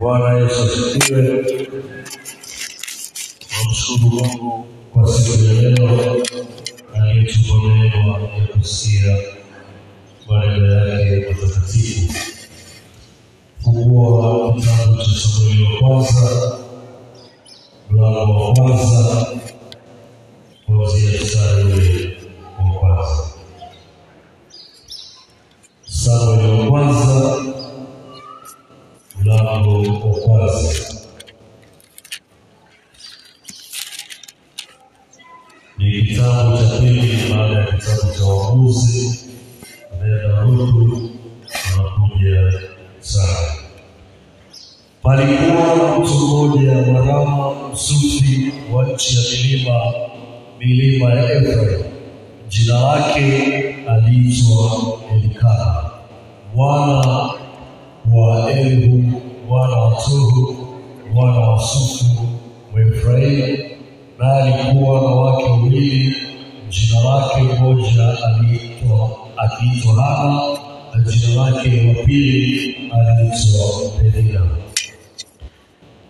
Bwana Yesu asifiwe. Namshukuru Mungu kwa siku ya leo aliyetupa neema ya kusikia maneno yake matakatifu. Fungua kitabu cha Samueli wa kwanza mlango akiitwa Hana na jina lake wa pili aliitwa Penina.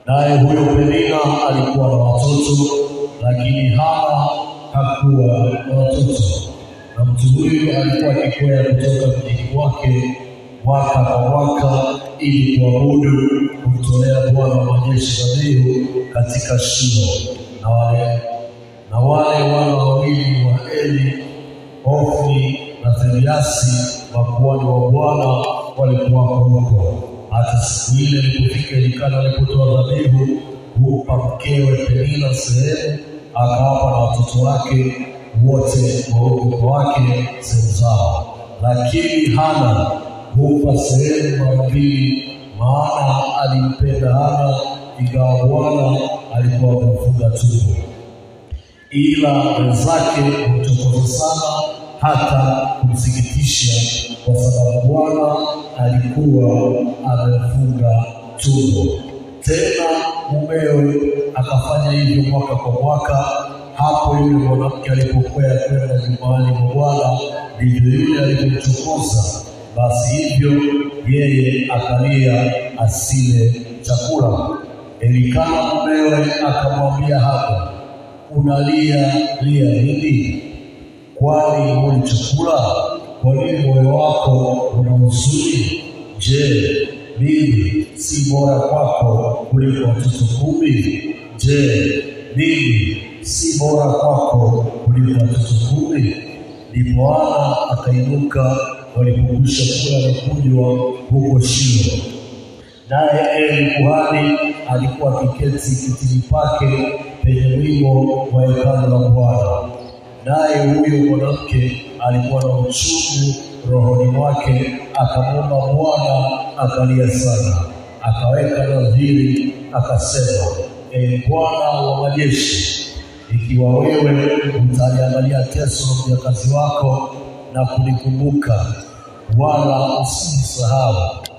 Naye huyo Penina alikuwa na watoto, lakini Hana hakuwa na watoto. Na mtu huyu alikuwa akikwea kutoka mjini kwake mwaka kwa mwaka ili kuabudu kumtolea Bwana wa majeshi dhabihu katika Shilo. Na wale na wale wana wawili wa Eli, Hofni na Finehasi, makuhani wa Bwana walikuwako huko. Hata siku ile ilipofika, Elikana alipotoa dhabihu humpa mkewe Penina sehemu, akawapa na watoto wake wote waume wake sehemu zao, lakini Hana humpa sehemu mara mbili, maana alimpenda Hana, ingawa Bwana alikuwa amemfunga tumbo. Ila wenzake humchokoza sana, hata kumsikitisha, kwa sababu Bwana alikuwa amefunga tumbo. Tena mumewe akafanya hivyo mwaka kwa mwaka. Hapo yule mwanamke alipokwea kwenda nyumbani mwa Bwana, ndivyo yule alivyomchokoza basi hivyo yeye akalia asile chakula. Elikana mumewe akamwambia hapo, unalia lia nini? Kwani huli chakula? Kwa nini moyo wako una huzuni? Je, mimi si bora kwako kuliko watoto kumi? Je, mimi si bora kwako kuliko watoto kumi? Ndipo Bwana akainuka walipokwisha kula na kunywa huko Shilo. Naye Eli kuhani alikuwa akiketi kitini pake penye wimo wa hekalu la Bwana. Naye huyo mwanamke alikuwa na uchungu rohoni mwake, akamwomba Bwana, akalia sana, akaweka nadhiri, akasema, e Bwana wa majeshi, ikiwa wewe utaliangalia teso ya mjakazi wako na kunikumbuka wala usimsahau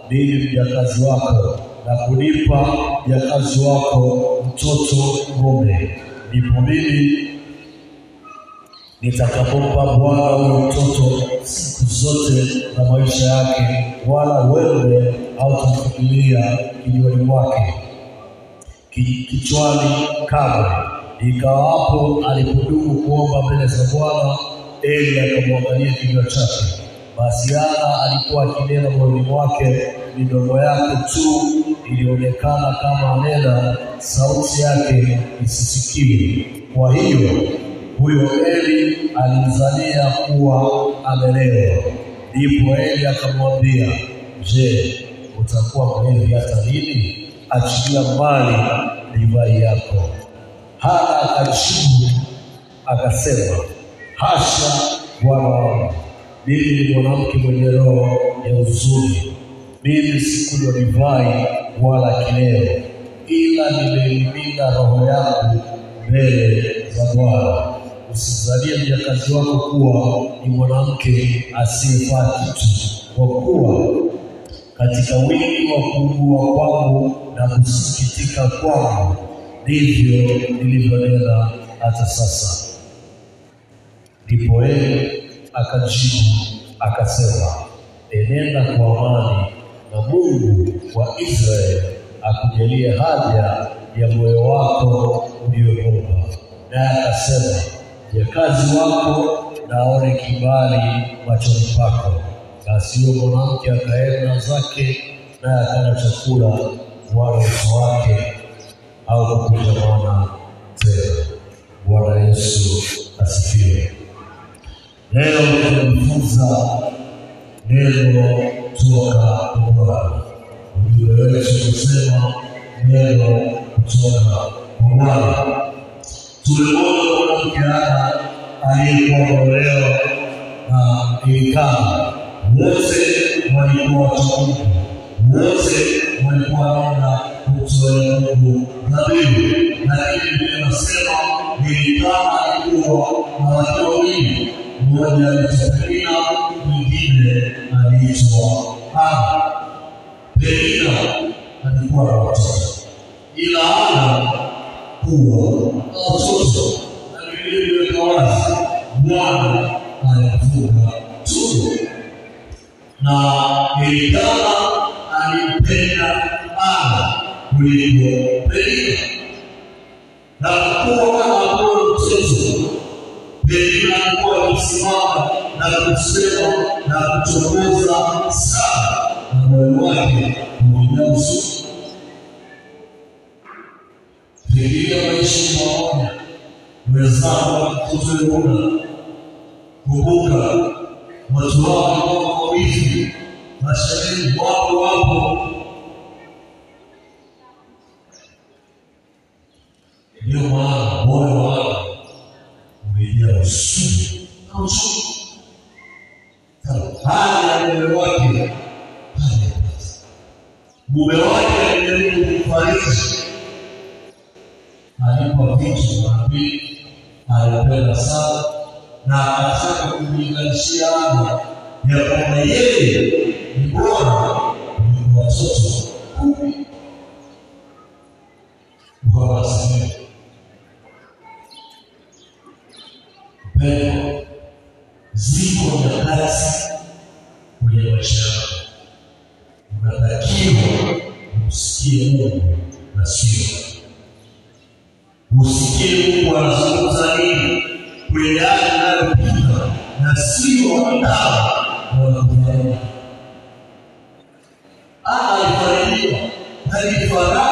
mimi mjakazi wako na kunipa mjakazi wako mtoto mume, ndipo mimi nitakapompa Bwana huyo mtoto siku zote na maisha yake, wala wewe hautamfikiria kinywani mwake kichwani kamwe. Ikawapo alipodumu kuomba mbele za Bwana, Eli akamwangalia kinywa chake. Basi Hana alikuwa akinena moyoni mwake, midomo yake tu ilionekana kama nena, sauti yake isisikiwe. Kwa hiyo huyo Eli alimzania kuwa amelewa. Ndipo Eli akamwambia, Je, utakuwa mlevi hata lini? Achilia mbali divai yako. Hana akajibu akasema, hasha, bwana wangu, mimi ni mwanamke mwenye roho ya huzuni. Mimi sikunywa divai wala kileo, ila nimeimina roho yangu mbele za Bwana. Usizalie mjakazi wako kuwa ni mwanamke asiyefaa kitu, kwa kuwa katika wingi wa kuugua kwangu na kusikitika kwangu ndivyo nilivyonena hata sasa. Ndipo yeye akajibu akasema, enenda kwa amani, na Mungu wa Israeli akujalie haja ya moyo wako uliyoomba. Naye akasema, mjakazi wako naone kibali machoni pako. Basi huyo mwanamke akaenda zake, naye akala chakula, wala uso wake au kukuja mwana tena. Bwana Yesu asifiwe. Leo tunajifunza neno toka kwa Bwana. Ujue wetu kusema neno kutoka kwa Bwana. Tulimwona mwanamke Hana aliyekuwa ameolewa na Elikana, wote walikuwa wacha Mungu, wote walikuwa wanaenda kumtolea Mungu dhabihu, lakini Biblia inasema Elikana alikuwa na wake wawili, mmoja aliitwa Penina, mwingine aliitwa Hana. Penina alikuwa na watoto, ila Hana na Biblia iliweka wazi Bwana alifunga tumbo na Elikana alimpenda Ana kuliko Penina, na kuwa hakuwa mtoto Penina alikuwa akisimama na kusema na kuchokoza sana, na moyo wake umejaa huzuni. Fikiria maisha pamoja wenzako mtoto Yona, kumbuka watu wako wako wivi, mashariki wako wapo. Ndio maana moyo wako umejaa huzuni na uchungu. Hali ya moyo wake haijapata. Alipa vitu mara mbili, alipenda sana na anataka kumlinganishia ana ya kwamba yeye ni bora kuliko watoto kumi. Bwana asifiwe. Mpendwa, ziko nyakati kwenye maisha yako unatakiwa usikie Mungu na sio usikie Mungu anazungumza nini. Hali inayopita na sio wanadamu wanakufariji. Ana alifarijiwa alifaraka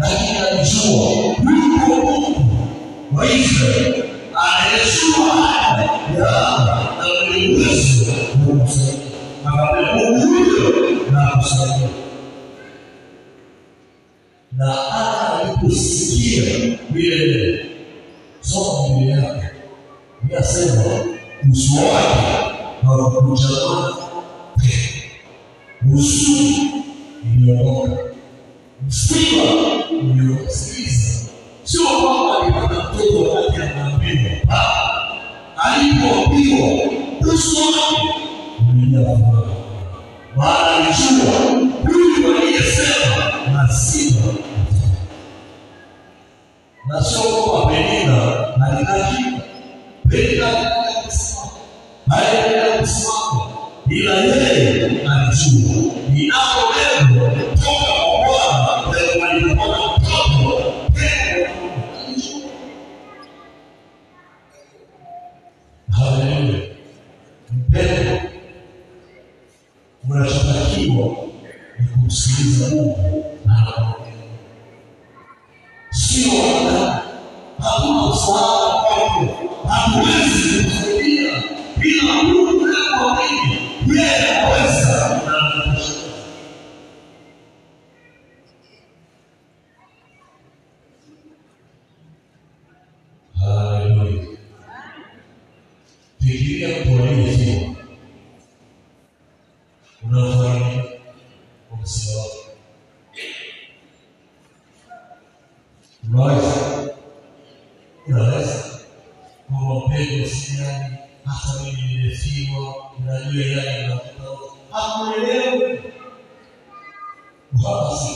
lakini alijua yuko Mungu wa Israeli anayejua haja ya Hana na mwenye uwezo wa kumsaidia. Akamwambia Mungu huyo na akusaidia na Hana aliposikia vile soma Biblia yake inasema uso wake haukuchanua huzuni iliondoka, msiba uliosikiliza. Sio kwamba alipata mtoto wakati anaambiwa, alipoambiwa uso wake umejaa bila furaha, maana alijua huyu aliyesema lazima na sio kwamba Penina alitaki Penina alitaka kusimama, haendelea kusimama, ila yeye alijua kumsikiliza Mungu na anaongea sio wanadamu. Hakuna msaada kwako, hatuwezi kusaidia esiimo na yueya ina akulelewe wakasi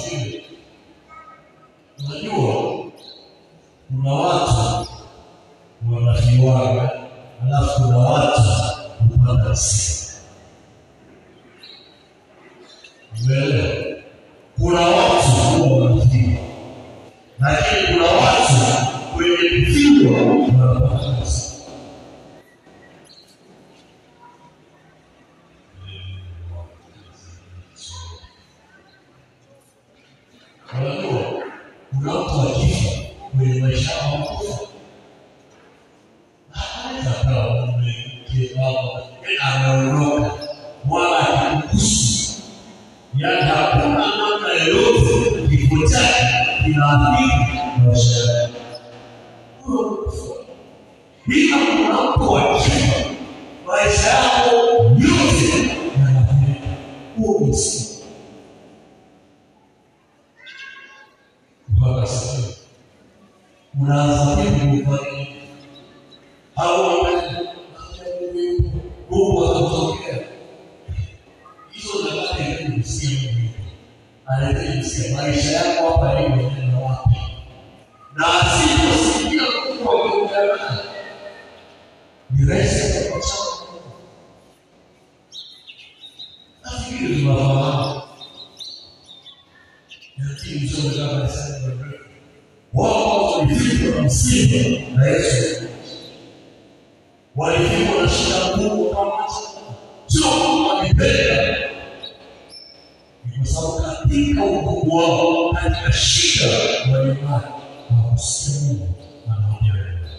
wao katika shida walibaki hawakusikia Mungu anaongea nao.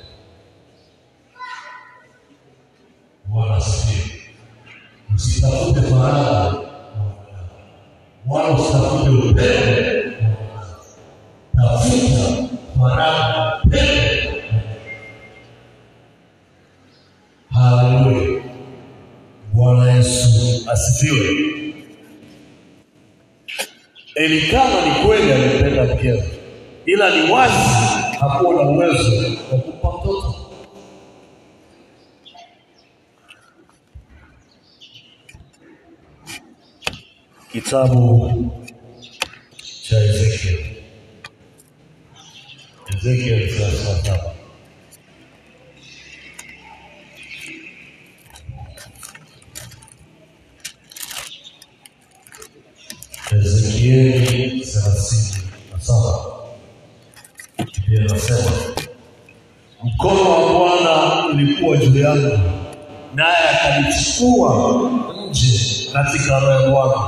Bwana asifiwe. Usitafute faraja kwa wanadamu, wala usitafute upendo kwa wanadamu. Tafuta faraja, upendo. Haleluya. Bwana Yesu asifiwe. Elikana ni kweli mkewe, ila ni wazi hakuwa na uwezo wa kumpa mtoto. Kitabu cha Ezekiel, Ezekiel thelathini na saba. Katika roho ya Bwana,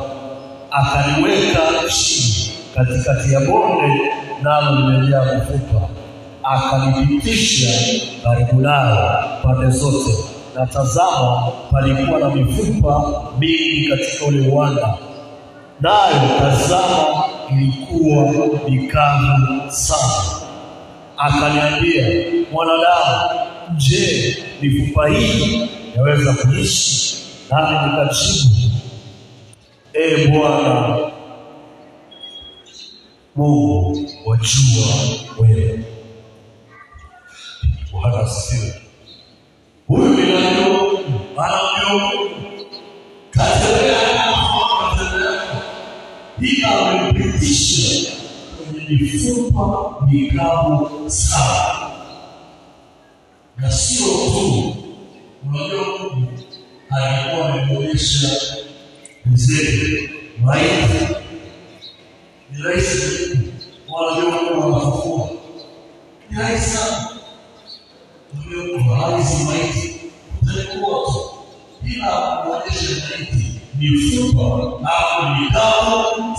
akaniweka chini katikati ya bonde, nalo limejaa mafuta, akanipitisha karibu nayo pande zote, na tazama, palikuwa na mifupa mingi katika ule uwanda nayo tazama, ilikuwa mikavu sana. Akaniambia, mwanadamu, je, mifupa hii yaweza kuishi? Nami nikajibu, E Bwana Mungu, wajua wewe. Bwana asifiwe. Huyu binadamu anamjua ila amepitisha kwenye mifupa mikavu sana, na sio tu. Unajua, alikuwa amemuonyesha He said, right? Elijah, waliokuwa wafua. Elijah, uliokuwa halisi maiti, utakuwa tu bila kuonyesha maiti ni mfupa au ni damu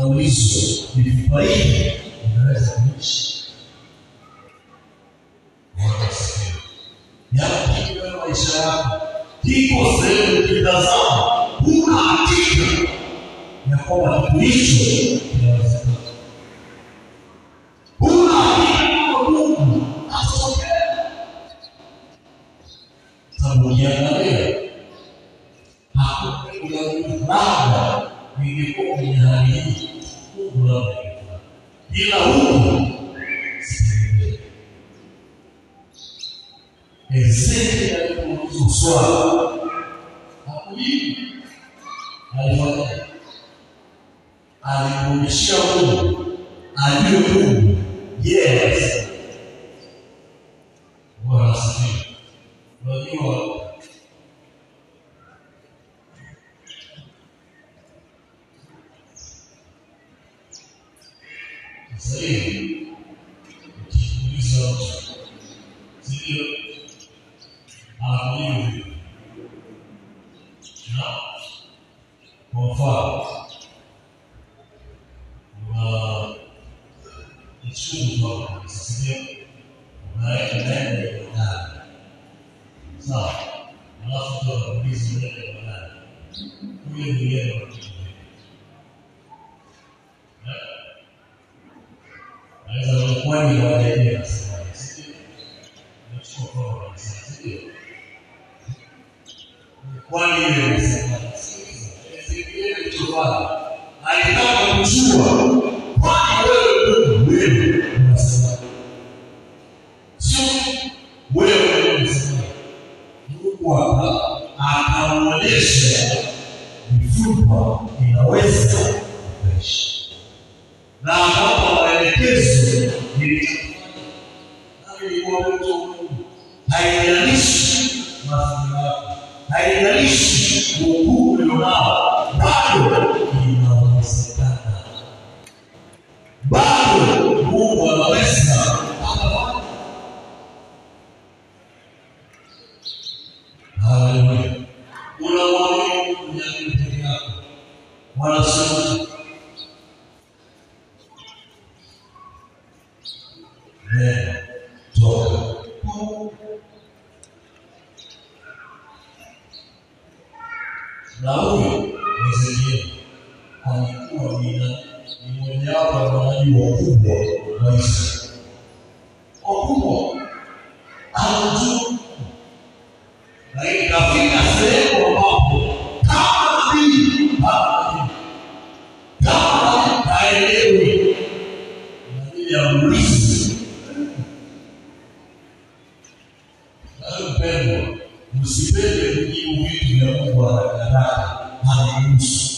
And we ni mfupa fight. kwa mwisho icyumba gisizwe amarangi ndani ya manane sawa, alafu toka kuuliza ndani ya manane huyo ni yeye wapendwa, msipende kujibu vitu vya Mungu haraka haraka, halihusu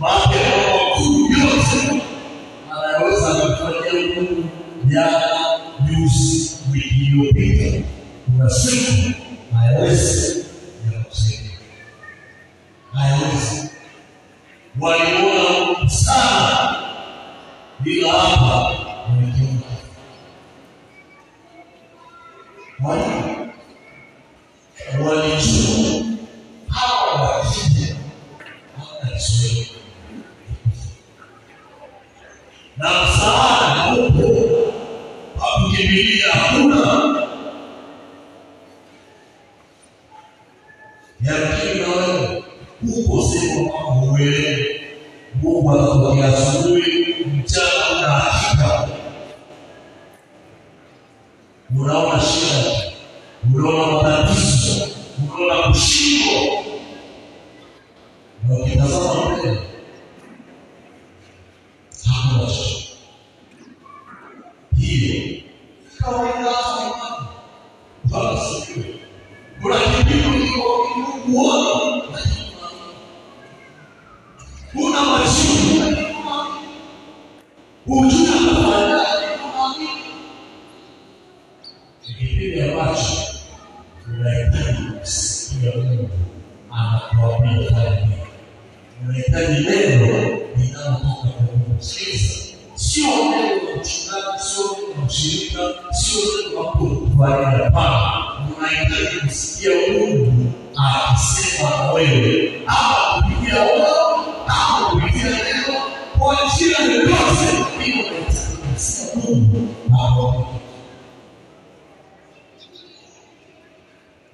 Thank you.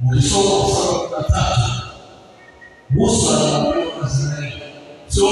mwisho wa saba na tatu Musa anaambiwa na Israeli, sio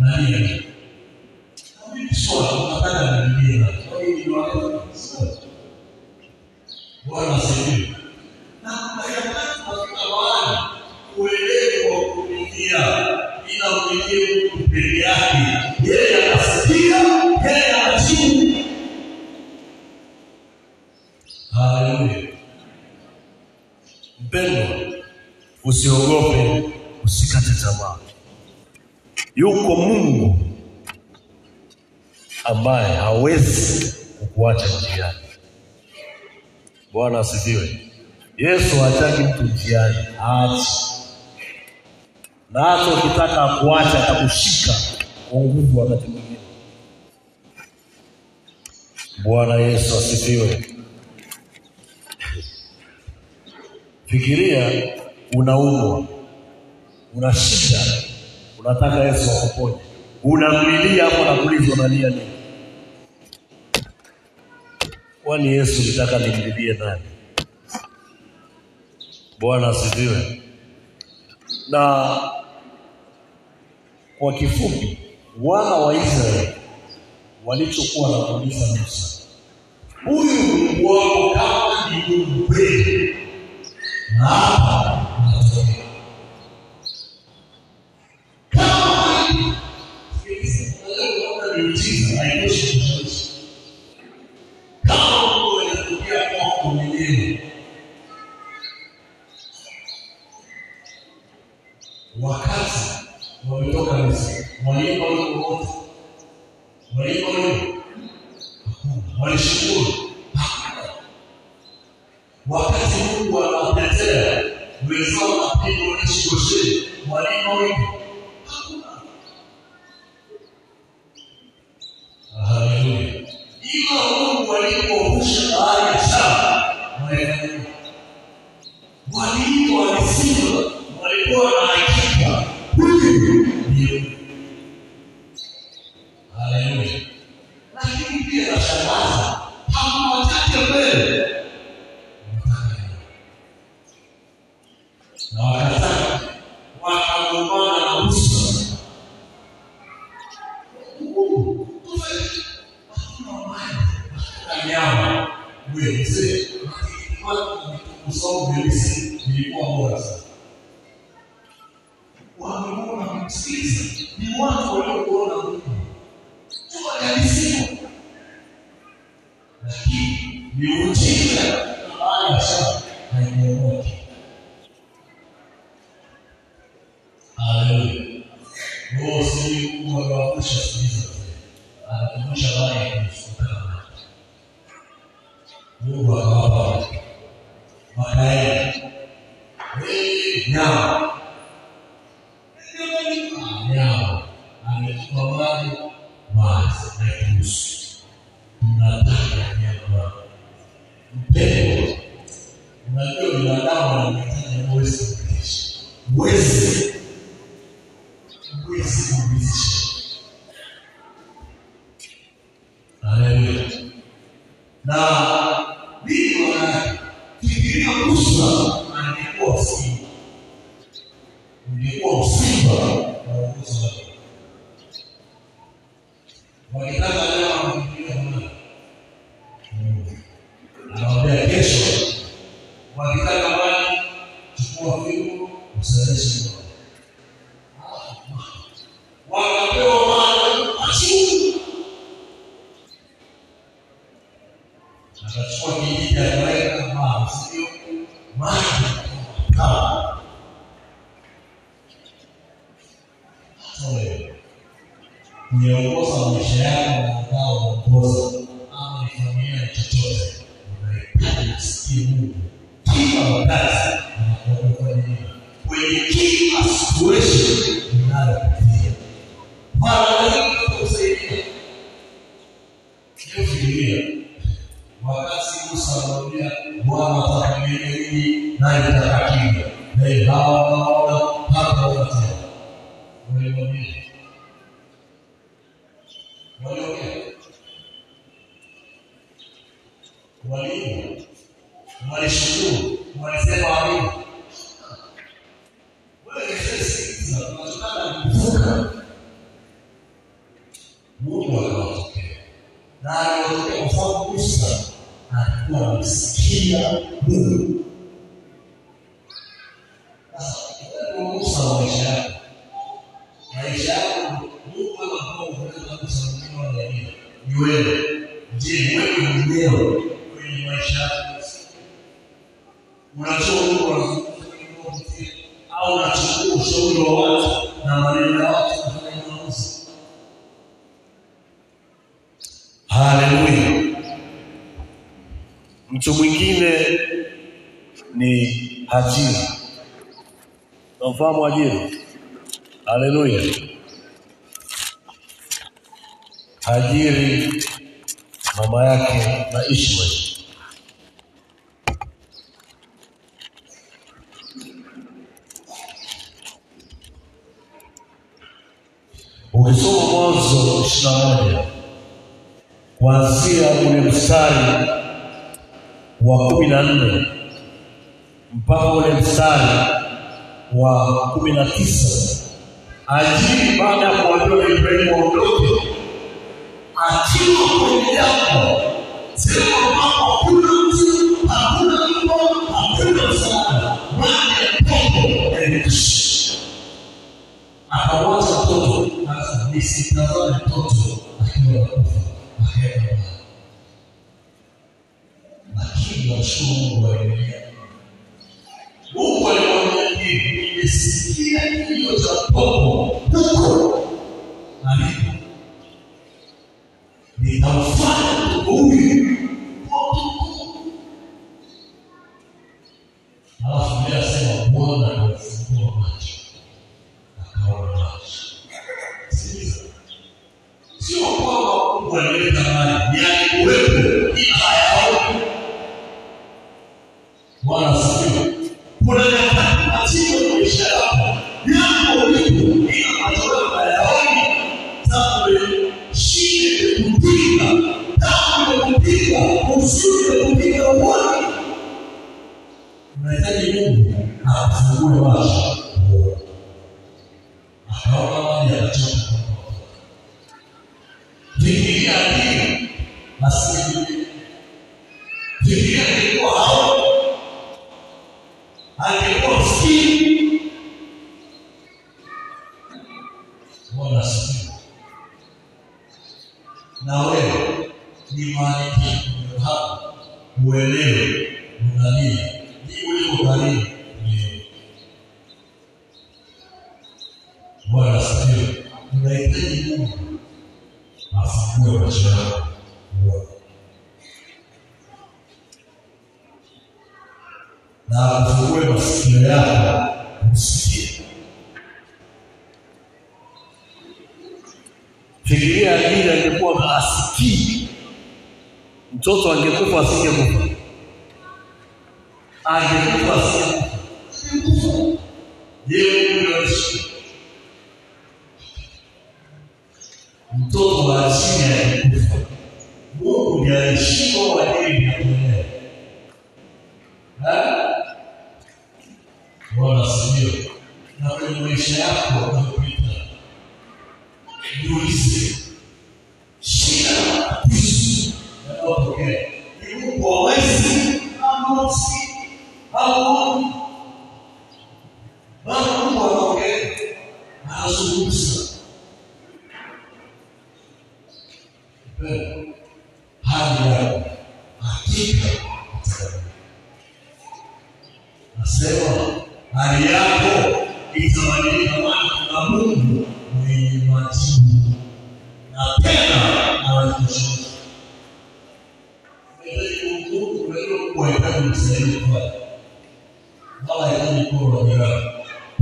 Maria. asifiwe. Yesu hataki mtu njiani, haachi. Na hata ukitaka kuacha atakushika kwa nguvu wakati mwingine. Bwana Yesu asifiwe. Fikiria unaumwa, una shida, unataka Yesu akuponye, unamlilia hapo na kuuliza unalia nini? Kwani Yesu nitaka nimlilie nani? Bwana asifiwe. Na kwa kifupi, wana wa Israeli walichokuwa wanamuuliza Musa, huyu Mungu wako kama nikumpenda na hapa Olha escuro. assim. Ninguém conceba a usa Haleluya. Mtu mwingine ni Hajira. Unamfahamu Hajira? Haleluya. Hajiri mama yake na Ishmaeli. Ukisoma Mwanzo ishirini moja kuanzia ule mstari wa kumi na nne mpaka ule mstari wa kumi na tisa. Ajiri baada ya kuambiwa na Ibrahimu waondoke, akiwa kwenye jambo. Sehemu ambapo hakuna mtu, hakuna mpo, hakuna msaada, maji popo yalikushi. Akawaza mtoto, nisitazame mtoto akiwa nakufa ahead. Lakini wachungu wa dunia, Mungu aliwaambia, nimesikia kilio cha popo huko alipo, nitamfanya huyu Mungu analeta yalikuwepo ila hayaoni. Bwana asifiwe. Kuna nyakati matatizo maisha yako yako ulipo ila macho hayaoni. Sasa shida imekupiga, damu imekupiga, huzuni imekupiga, uoni. Unahitaji Mungu akufungue macho.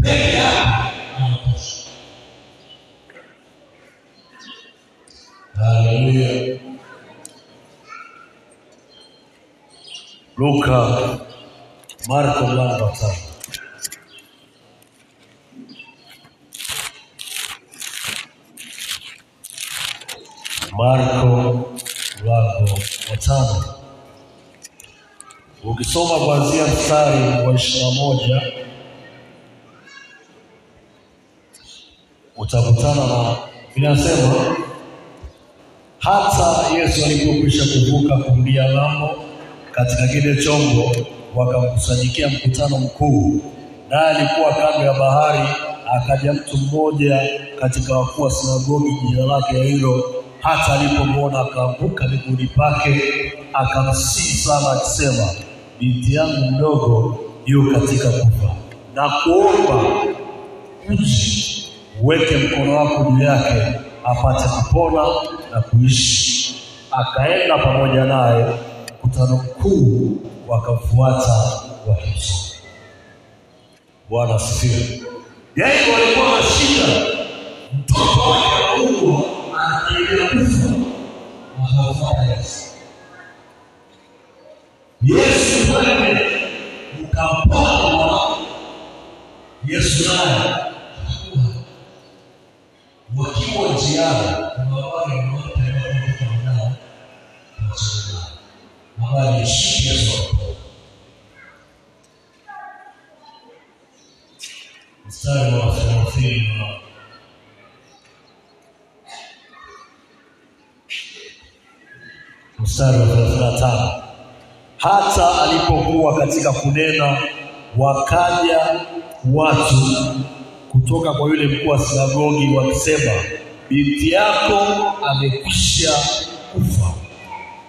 Tena anatosha. Mungu unaweza kuwahitaji Ukisoma kuanzia mstari wa ishirini na moja utakutana na vinasema hata Yesu alipokwisha kuvuka kurudia ng'ambo katika kile chombo, wakamkusanyikia mkutano mkuu, naye alikuwa kando ya bahari. Akaja mtu mmoja katika wakuu wa sinagogi, jina lake Yairo. Hata alipomwona akaanguka miguuni pake, akamsihi sana akisema, binti yangu mdogo yu katika kufa, na kuomba uji uweke mkono wako juu yake apate kupona na kuishi. Akaenda pamoja naye, mkutano mkuu wakamfuata wakimsoma. Bwana asifiwe. Yairo walikuwa na shida, mtoto wake anaugua, anakaribia kufa, akamfuata Yesu. Yesu ukampona mwanao. Yesu naye wakiwa njiani kuna wale habari ya shiki ya soko mstari wa thelathini na mstari wa thelathini na tano hata alipokuwa katika kunena wakaja watu kutoka kwa yule mkuu wa sinagogi wakisema, binti yako amekwisha kufa,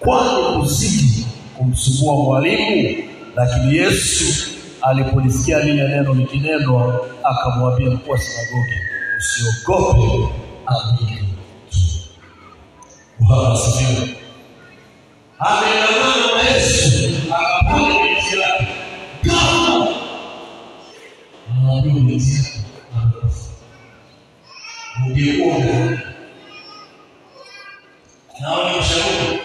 kwani kuzidi kumsumbua mwalimu? Lakini Yesu alipolisikia lile neno likinenwa, akamwambia mkuu wa sinagogi, usiogope, amini tu. Bwana asifiwe. Ameandamana na Yesu akapanda binti yake kama anaambiwa binti yake amekufa. Ungekuwa umeona naona mshauri,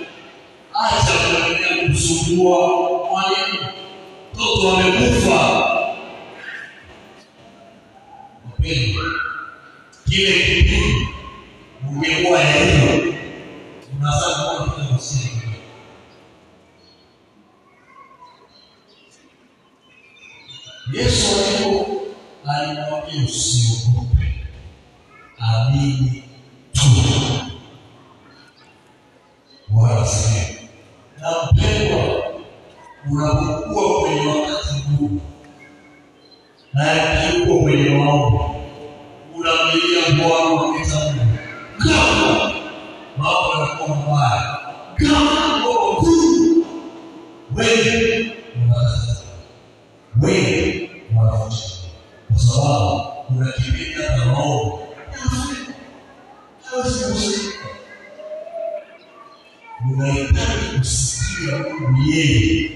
acha kuendelea kumsumbua mwalimu, mtoto amekufa. Mpendwa, kile kipindi Yesu alipo alimwambia usiogope, amini tu. Wazi na mpendwa, unapokuwa kwenye wakati huu na yuko kwenye maombi, unamlilia Bwana unamwita Mungu, kama mambo yanakuwa mabaya, kama mambo makuu, wewe unakata wewe Unahitaji kusikia yeye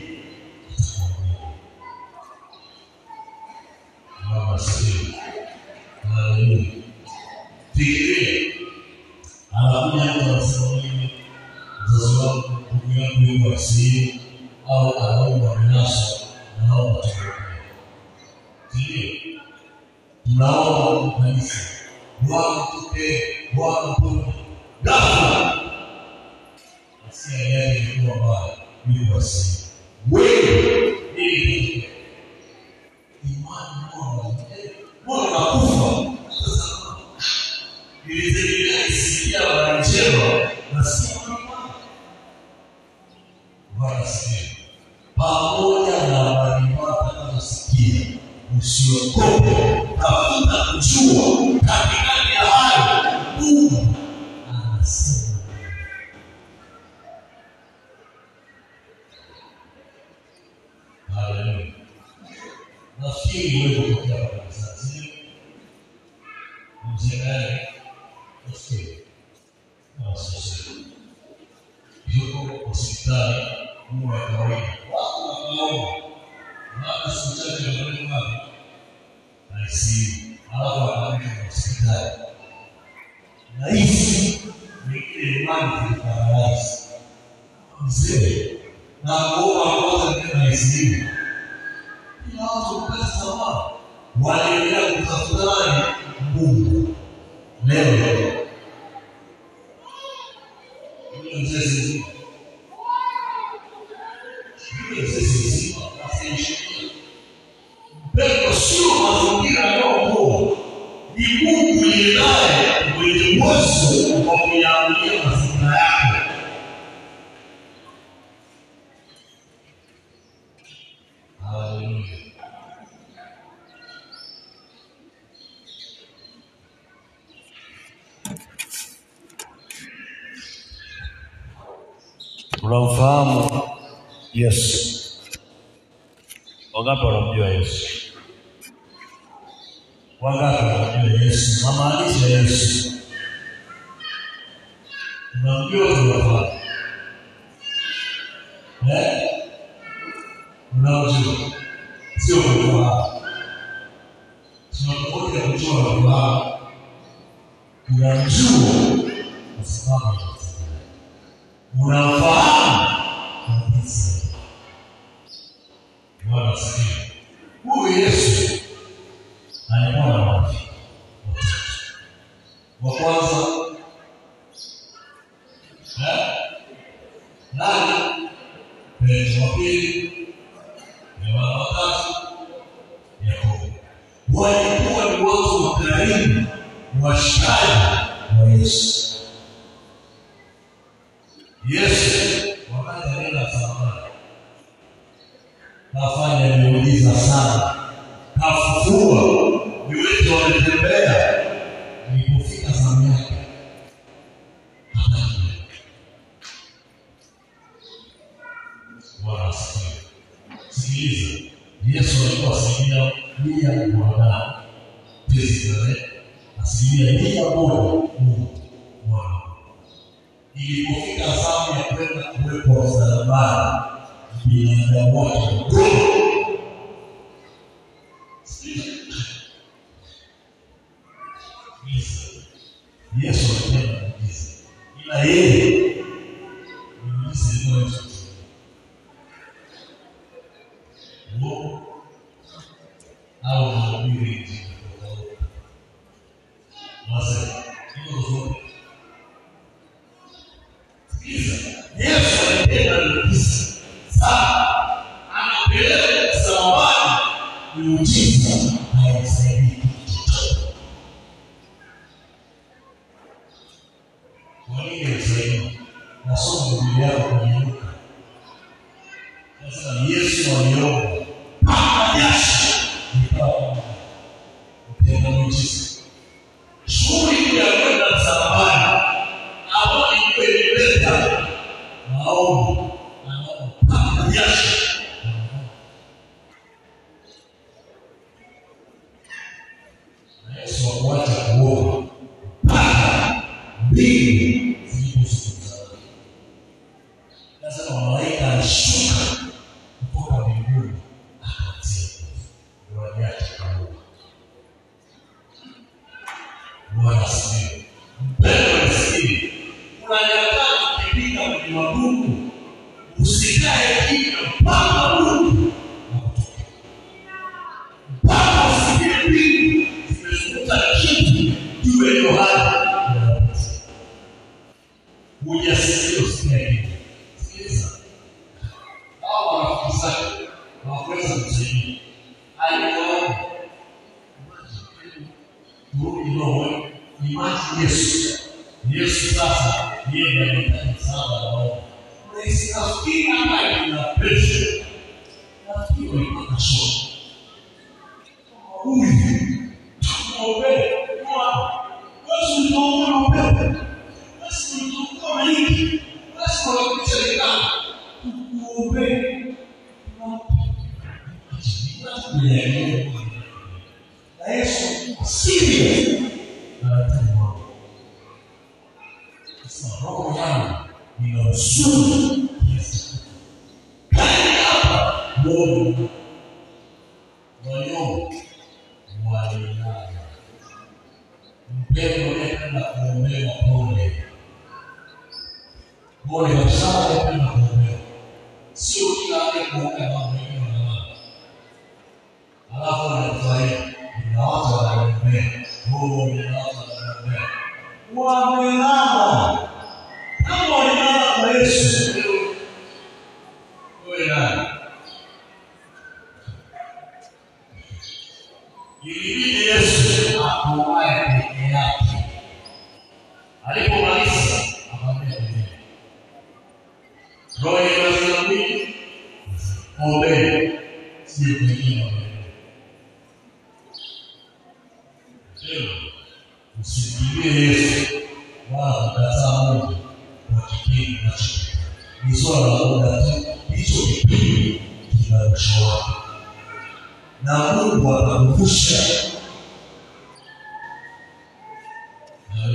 sasa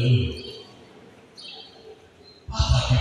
Haleluya. Pata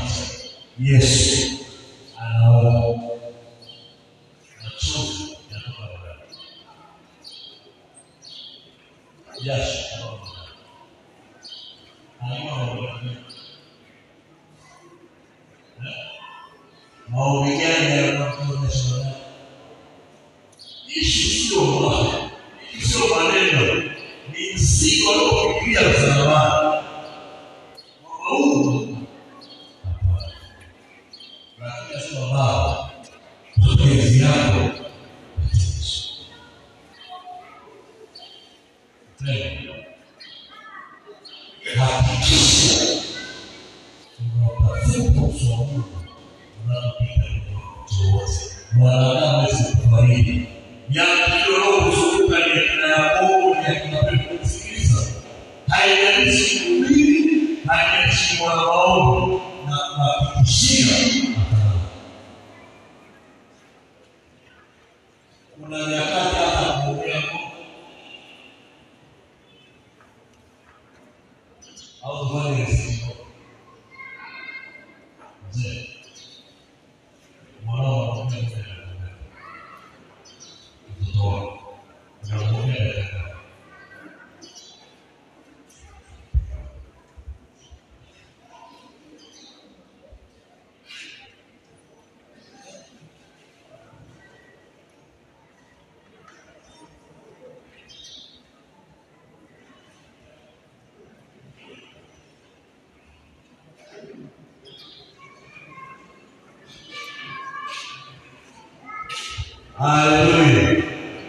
Hallelujah!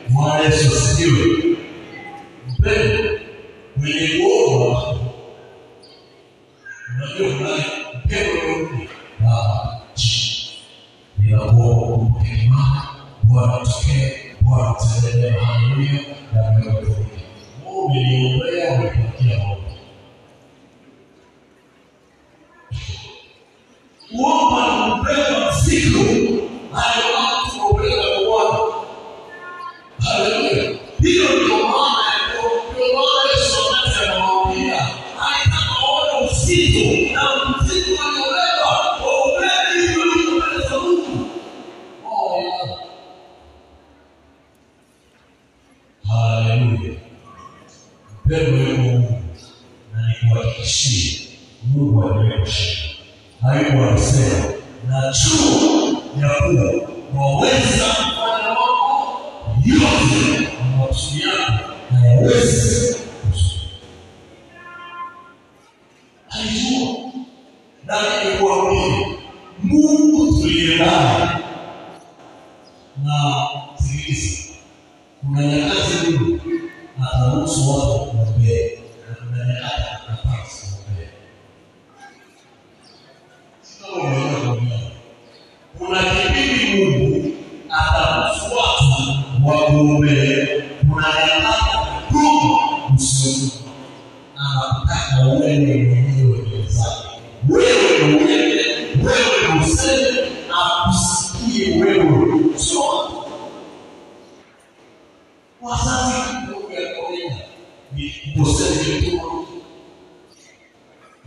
Bwana Yesu asifiwe.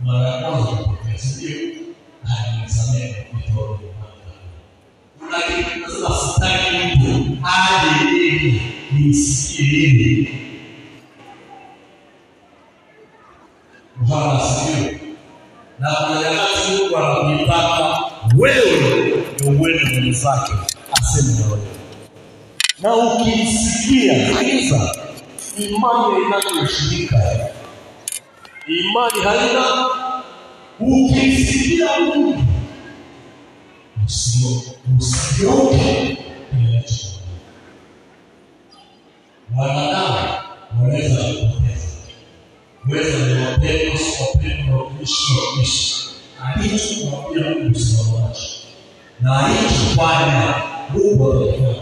mara ya kwanza kupokea, si ndio? Alinisamehe nitoe nasema sitaki mtu aje lini nisikie mfano sikio na kuna nyakati Mungu anakuitaka wewe ndio uende mbele zake aseme na wewe. Na ukisikia sikiza imani inayoshirika Imani haina. Ukisikia Mungu sio usioke kinacho. Wanadamu wanaweza kupoteza. Weza ni mapendo, sio mapendo na kuishi na kuishi alicho kumwambia Mungu simama nacho na alichofanya Mungu atakufanya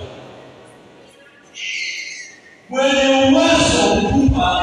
mwenye uwezo wa kukupa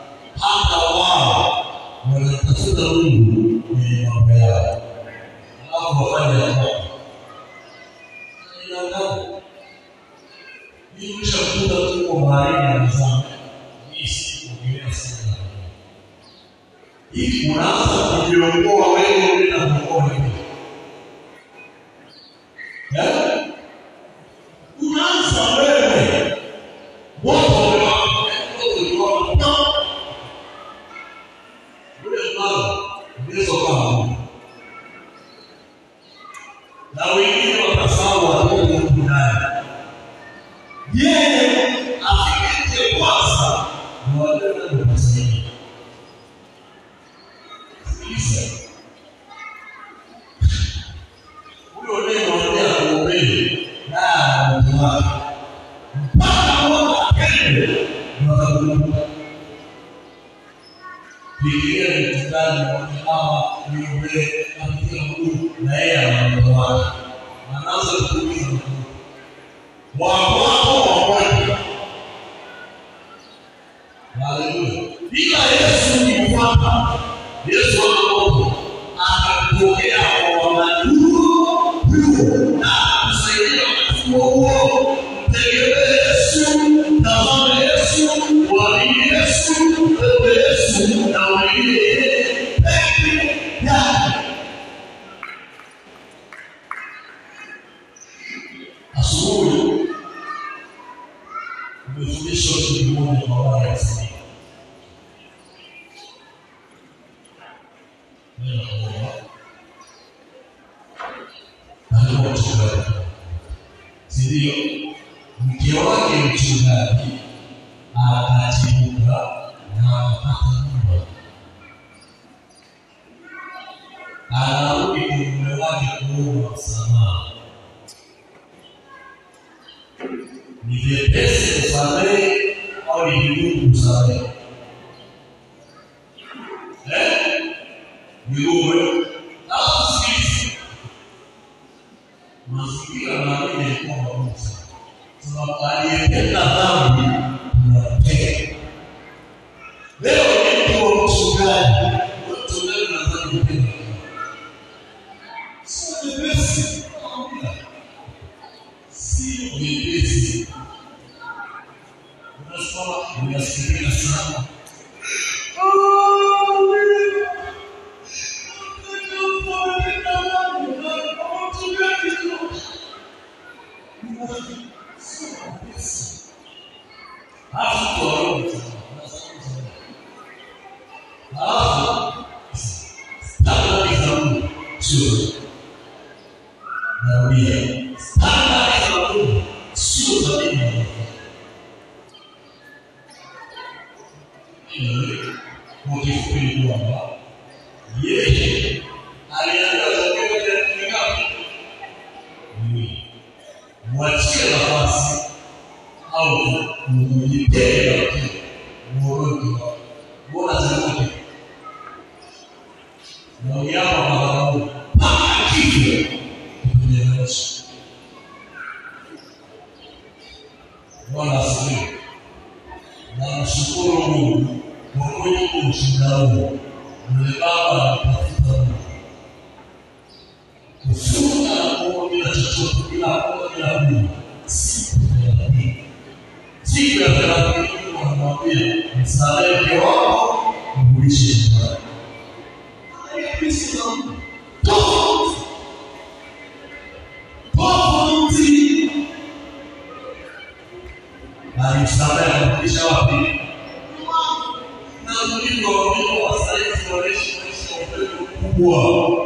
Hamba Allah Mereka sudah dulu Di Mabaya Allah berkata Allah Tidak tahu Ini bisa kita Tunggu hari yang sama Misi Mereka Ini Mereka Mereka Mereka Mereka Mereka Mereka 如果我们 Isabel e Joaquim. Não, não, não, não, não, não, não, não, não, não, não,